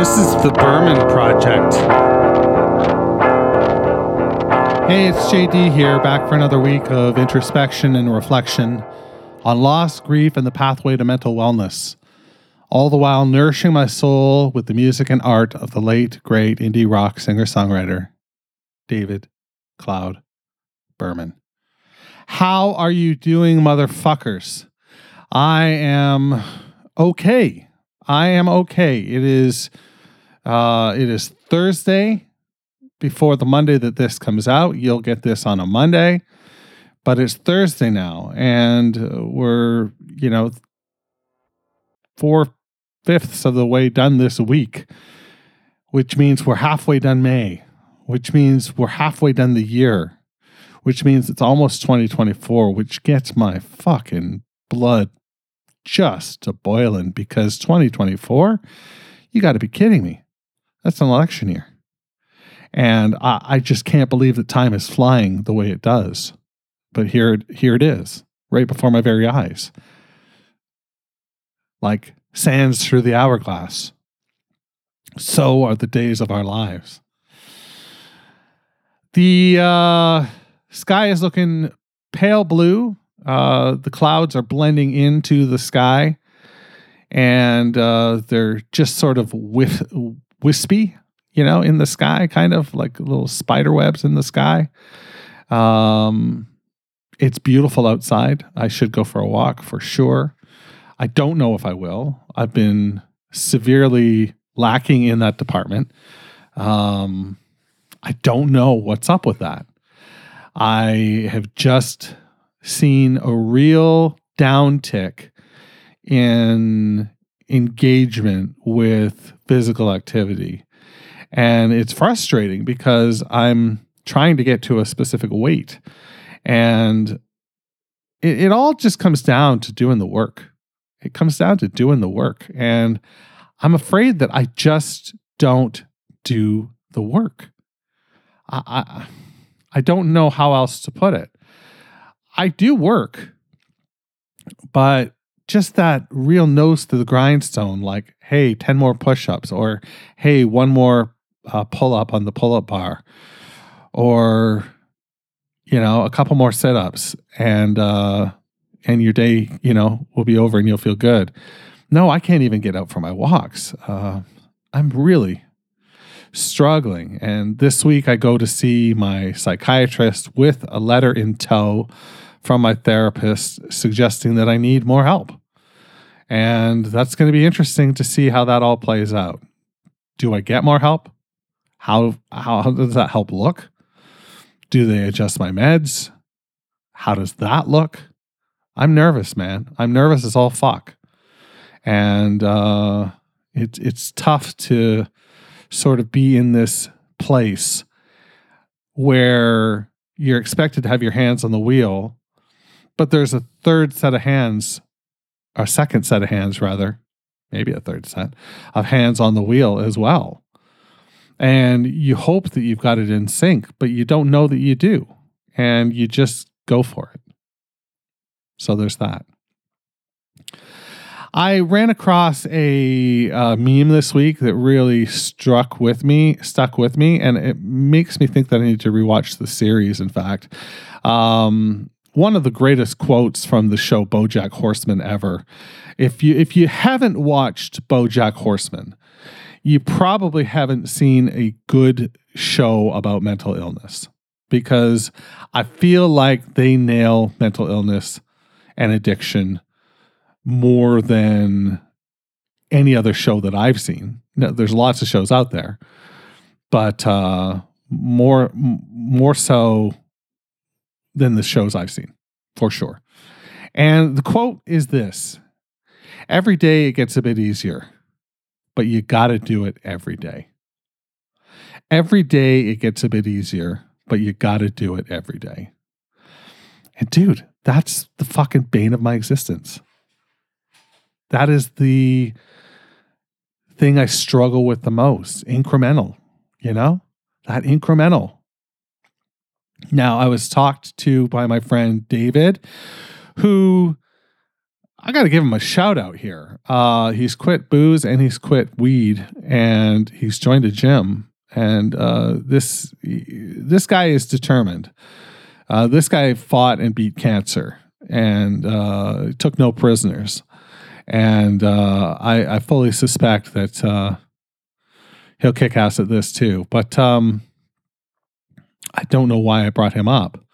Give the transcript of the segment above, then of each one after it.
This is the Berman Project. Hey, it's JD here, back for another week of introspection and reflection on loss, grief, and the pathway to mental wellness. All the while nourishing my soul with the music and art of the late, great indie rock singer songwriter, David Cloud Berman. How are you doing, motherfuckers? I am okay. I am okay. It is uh it is Thursday before the Monday that this comes out. You'll get this on a Monday, but it's Thursday now and we're, you know, four fifths of the way done this week, which means we're halfway done May, which means we're halfway done the year, which means it's almost 2024, which gets my fucking blood just to boiling because 2024, you got to be kidding me. That's an election year. And I, I, just can't believe that time is flying the way it does. But here, here it is, right before my very eyes. Like sands through the hourglass. So are the days of our lives. The uh, sky is looking pale blue. Uh, the clouds are blending into the sky, and uh, they're just sort of whiff- wispy, you know, in the sky, kind of like little spider webs in the sky. Um, it's beautiful outside. I should go for a walk for sure. I don't know if I will. I've been severely lacking in that department. Um, I don't know what's up with that. I have just seen a real downtick in engagement with physical activity. And it's frustrating because I'm trying to get to a specific weight. And it, it all just comes down to doing the work. It comes down to doing the work. And I'm afraid that I just don't do the work. I, I, I don't know how else to put it. I do work, but just that real nose to the grindstone, like, hey, 10 more push ups, or hey, one more uh, pull up on the pull up bar, or, you know, a couple more sit ups, and, uh, and your day, you know, will be over and you'll feel good. No, I can't even get out for my walks. Uh, I'm really struggling. And this week I go to see my psychiatrist with a letter in tow from my therapist suggesting that I need more help. And that's going to be interesting to see how that all plays out. Do I get more help? How, how, does that help look? Do they adjust my meds? How does that look? I'm nervous, man. I'm nervous as all fuck. And uh, it's it's tough to sort of be in this place where you're expected to have your hands on the wheel but there's a third set of hands, a second set of hands, rather, maybe a third set of hands on the wheel as well. And you hope that you've got it in sync, but you don't know that you do. And you just go for it. So there's that. I ran across a uh, meme this week that really struck with me, stuck with me, and it makes me think that I need to rewatch the series. In fact, um, one of the greatest quotes from the show BoJack Horseman ever. If you if you haven't watched BoJack Horseman, you probably haven't seen a good show about mental illness because I feel like they nail mental illness and addiction more than any other show that I've seen. Now, there's lots of shows out there, but uh, more more so than the shows I've seen, for sure. And the quote is this Every day it gets a bit easier, but you got to do it every day. Every day it gets a bit easier, but you got to do it every day. And dude, that's the fucking bane of my existence. That is the thing I struggle with the most incremental, you know, that incremental. Now, I was talked to by my friend David, who I got to give him a shout out here. Uh, he's quit booze and he's quit weed and he's joined a gym. And uh, this this guy is determined. Uh, this guy fought and beat cancer and uh, took no prisoners. And uh, I, I, fully suspect that uh, he'll kick ass at this too. But um, I don't know why I brought him up.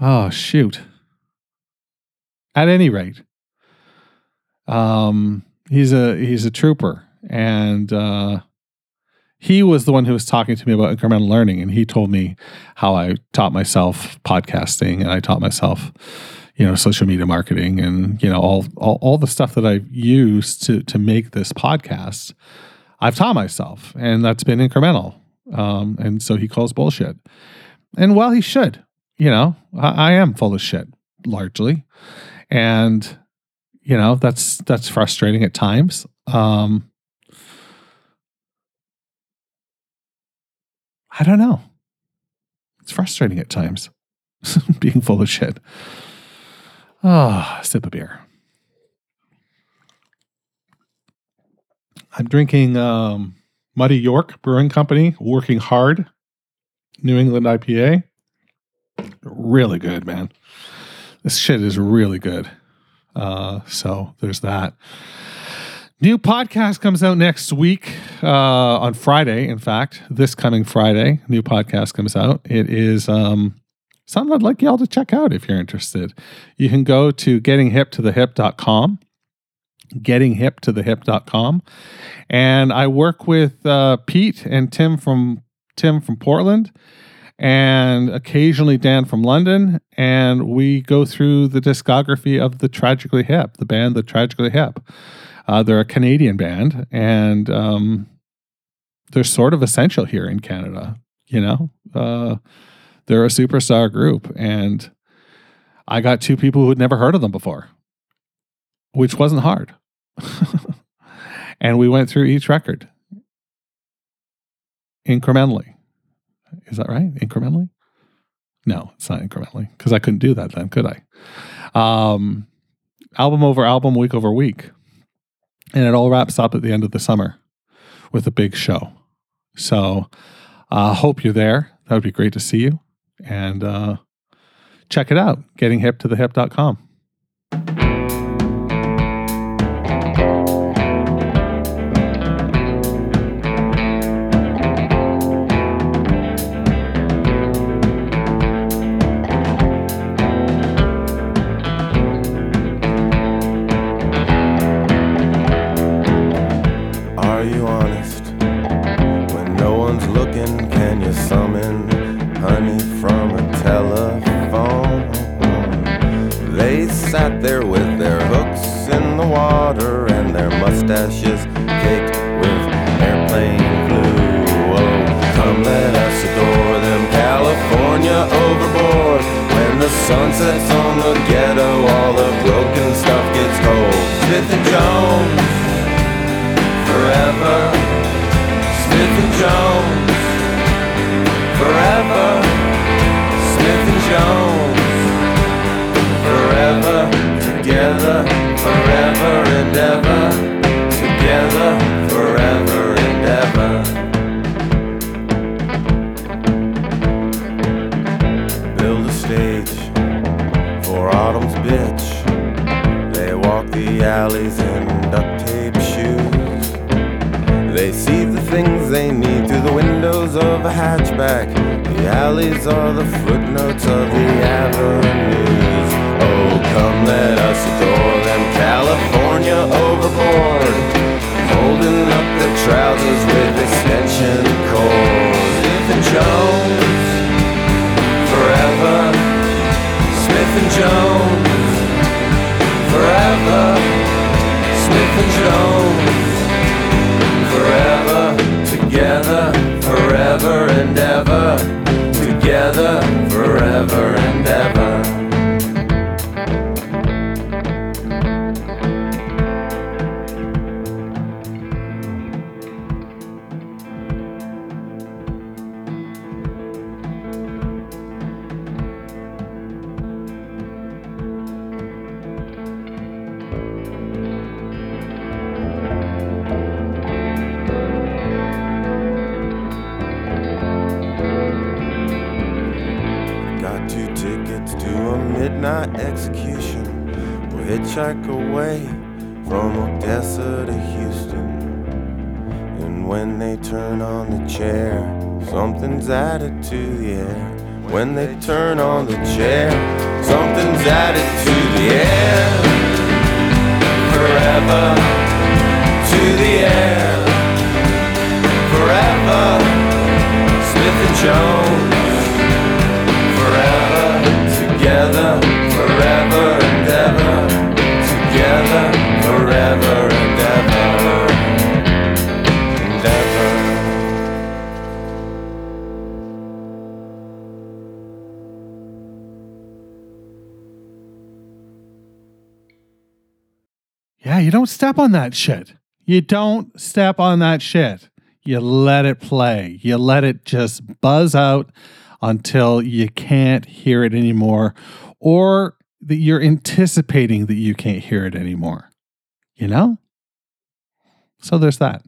Oh, shoot. At any rate, um, he's a he's a trooper, and uh, he was the one who was talking to me about incremental learning, and he told me how I taught myself podcasting, and I taught myself, you know, social media marketing, and you know all all, all the stuff that I've used to to make this podcast. I've taught myself, and that's been incremental. Um, and so he calls bullshit, and well, he should. You know, I, I am full of shit largely, and you know that's that's frustrating at times. Um i don't know. It's frustrating at times being full of shit. Ah oh, sip a beer. I'm drinking um muddy york brewing company working hard new england ipa really good man this shit is really good. Uh, so there's that. New podcast comes out next week uh, on Friday. In fact, this coming Friday, new podcast comes out. It is um, something I'd like y'all to check out if you're interested. You can go to gettinghiptothehip.com, gettinghiptothehip.com, and I work with uh, Pete and Tim from Tim from Portland and occasionally Dan from London. And we go through the discography of the Tragically Hip, the band The Tragically Hip. Uh, they're a Canadian band, and um, they're sort of essential here in Canada. You know, uh, they're a superstar group, and I got two people who had never heard of them before, which wasn't hard. and we went through each record incrementally is that right? Incrementally? No, it's not incrementally because I couldn't do that then, could I? Um, album over album, week over week. And it all wraps up at the end of the summer with a big show. So I uh, hope you're there. That would be great to see you. And uh, check it out, gettinghiptothehip.com. mustaches alleys in duct tape shoes. They see the things they need through the windows of a hatchback. The alleys are the footnotes of the avenues. Oh, come let us adore them, California overboard holding up the trousers with extension cords. Smith and Jones, forever. Smith and Jones, Jones, forever. Together, forever and ever. Together, forever execution will hitchhike away from Odessa to Houston. And when they turn on the chair, something's added to the air. When they turn on the chair, something's added to the air. Forever to the air. Don't step on that shit. You don't step on that shit. You let it play. You let it just buzz out until you can't hear it anymore or that you're anticipating that you can't hear it anymore. You know? So there's that.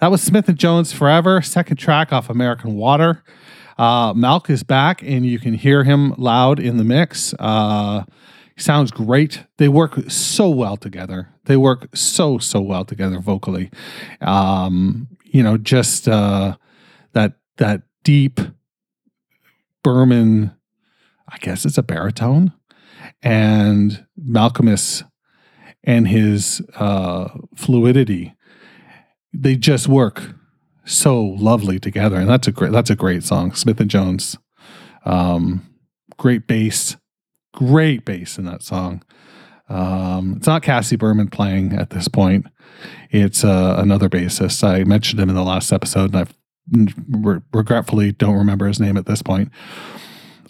That was Smith and Jones Forever, second track off American Water. Uh, Malk is back, and you can hear him loud in the mix. Uh, sounds great. They work so well together. They work so so well together vocally. Um, you know, just uh, that that deep Berman. I guess it's a baritone, and Malkmus and his uh, fluidity. They just work so lovely together, and that's a great that's a great song. Smith and Jones, um, great bass, great bass in that song. Um, it's not Cassie Berman playing at this point. It's uh, another bassist. I mentioned him in the last episode, and I re- regretfully don't remember his name at this point.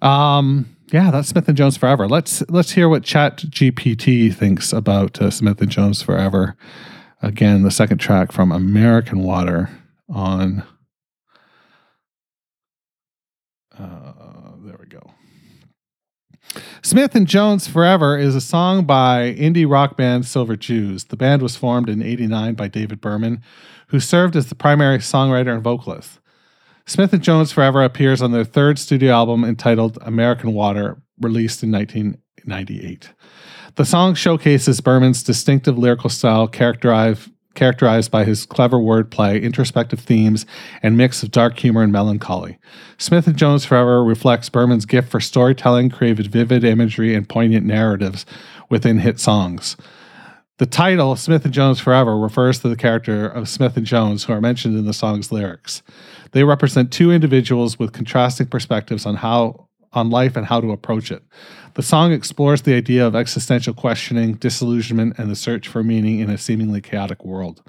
Um, yeah, that's Smith and Jones Forever. Let's let's hear what Chat GPT thinks about uh, Smith and Jones Forever. Again, the second track from American Water on. Uh. Smith and Jones Forever is a song by indie rock band Silver Jews. The band was formed in 89 by David Berman, who served as the primary songwriter and vocalist. Smith and Jones Forever appears on their third studio album entitled American Water, released in 1998. The song showcases Berman's distinctive lyrical style characterized characterized by his clever wordplay, introspective themes, and mix of dark humor and melancholy. Smith and Jones Forever reflects Berman's gift for storytelling, created vivid imagery, and poignant narratives within hit songs. The title, Smith and Jones Forever, refers to the character of Smith and Jones, who are mentioned in the song's lyrics. They represent two individuals with contrasting perspectives on how on life and how to approach it. The song explores the idea of existential questioning, disillusionment, and the search for meaning in a seemingly chaotic world.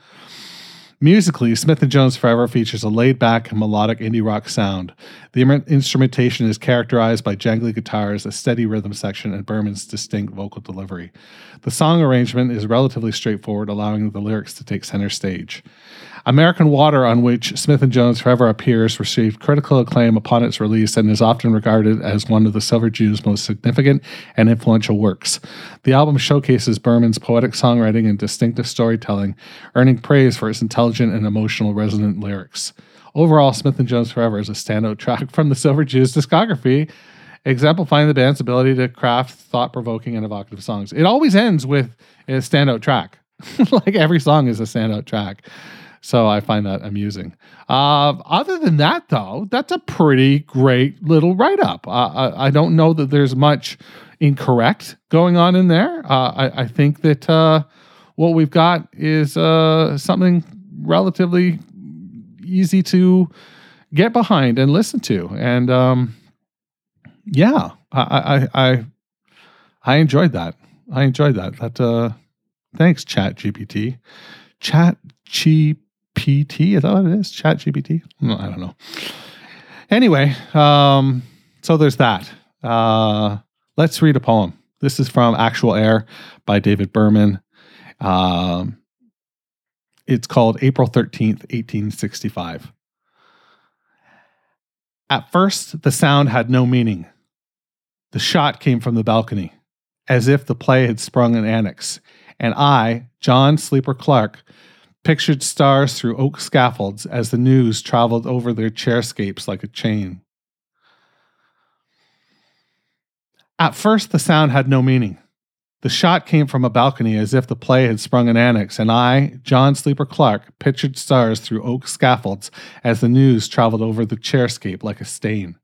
Musically, Smith and Jones Forever features a laid back and melodic indie rock sound. The instrumentation is characterized by jangly guitars, a steady rhythm section, and Berman's distinct vocal delivery. The song arrangement is relatively straightforward, allowing the lyrics to take center stage. American Water, on which Smith and Jones Forever appears, received critical acclaim upon its release and is often regarded as one of the Silver Jews' most significant and influential works. The album showcases Berman's poetic songwriting and distinctive storytelling, earning praise for its intelligent and emotional resonant lyrics. Overall, Smith and Jones Forever is a standout track from the Silver Jews discography, exemplifying the band's ability to craft thought-provoking and evocative songs. It always ends with a standout track. like every song is a standout track. So I find that amusing. Uh, other than that, though, that's a pretty great little write up. I, I, don't know that there's much incorrect going on in there. Uh, I, I, think that uh, what we've got is uh, something relatively easy to get behind and listen to. And um, yeah, I, I, I, I enjoyed that. I enjoyed that. That uh, thanks, Chat GPT. Chat GPT. Is that what it is? Chat GPT? No, I don't know. Anyway, um, so there's that. Uh, let's read a poem. This is from Actual Air by David Berman. Um, it's called April 13th, 1865. At first, the sound had no meaning. The shot came from the balcony, as if the play had sprung an annex, and I, John Sleeper Clarke, pictured stars through oak scaffolds as the news traveled over their chairscapes like a chain. At first, the sound had no meaning. The shot came from a balcony as if the play had sprung an annex, and I, John Sleeper Clarke, pictured stars through oak scaffolds as the news traveled over the chairscape like a stain.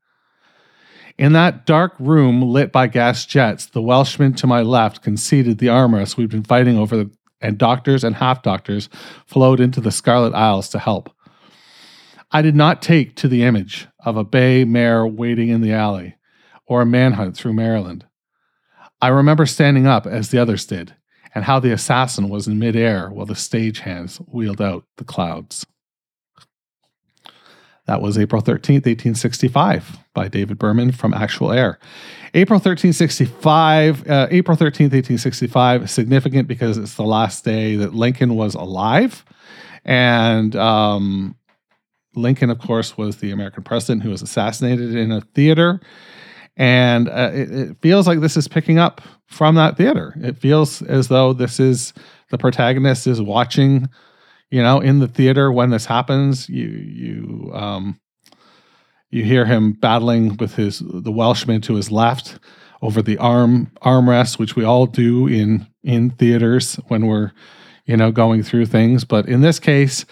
In that dark room lit by gas jets, the Welshman to my left conceded the armrest we'd been fighting over, and doctors and half doctors flowed into the Scarlet Aisles to help. I did not take to the image of a bay mare waiting in the alley or a manhunt through Maryland. I remember standing up as the others did, and how the assassin was in midair while the stagehands wheeled out the clouds. That was April 13th, 1865, by David Berman from Actual Air. April 1365, uh, April 13th, 1865, significant because it's the last day that Lincoln was alive. And um, Lincoln, of course, was the American president who was assassinated in a theater and uh, it, it, feels like this is picking up from that theater. It feels as though this is the protagonist is watching, you know, in the theater when this happens. You you um, you hear him battling with his the Welshman to his left over the arm armrest, which we all do in in theaters when we're you know going through things. But in this case,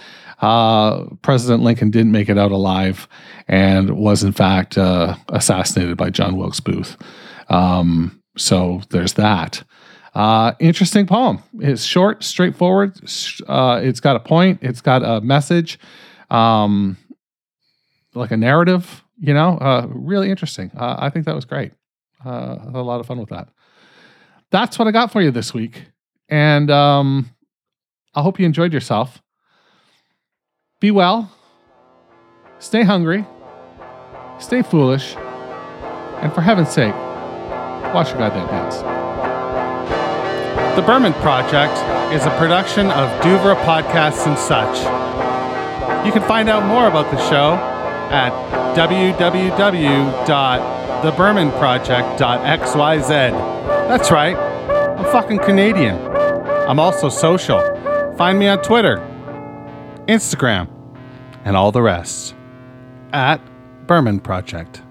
uh, President Lincoln didn't make it out alive and was, in fact, uh, assassinated by John Wilkes Booth. Um, so there's that. Uh, interesting poem. It's short, straightforward. Uh, it's got a point. It's got a message, um, like a narrative. You know, uh, really interesting. Uh, I think that was great. Uh, had a lot of fun with that. That's what I got for you this week, and um, I hope you enjoyed yourself. Be well, stay hungry, stay foolish, and for heaven's sake, wash your goddamn hands. The Berman Project is a production of Duvra Podcasts and such. You can find out more about the show at www.thebermanproject.xyz. That's right, I'm fucking Canadian. I'm also social. Find me on Twitter, Instagram, and all the rest at Berman Project.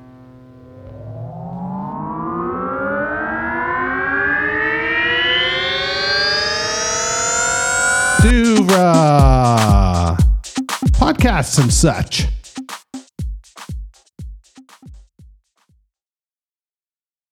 Duvra podcasts and such.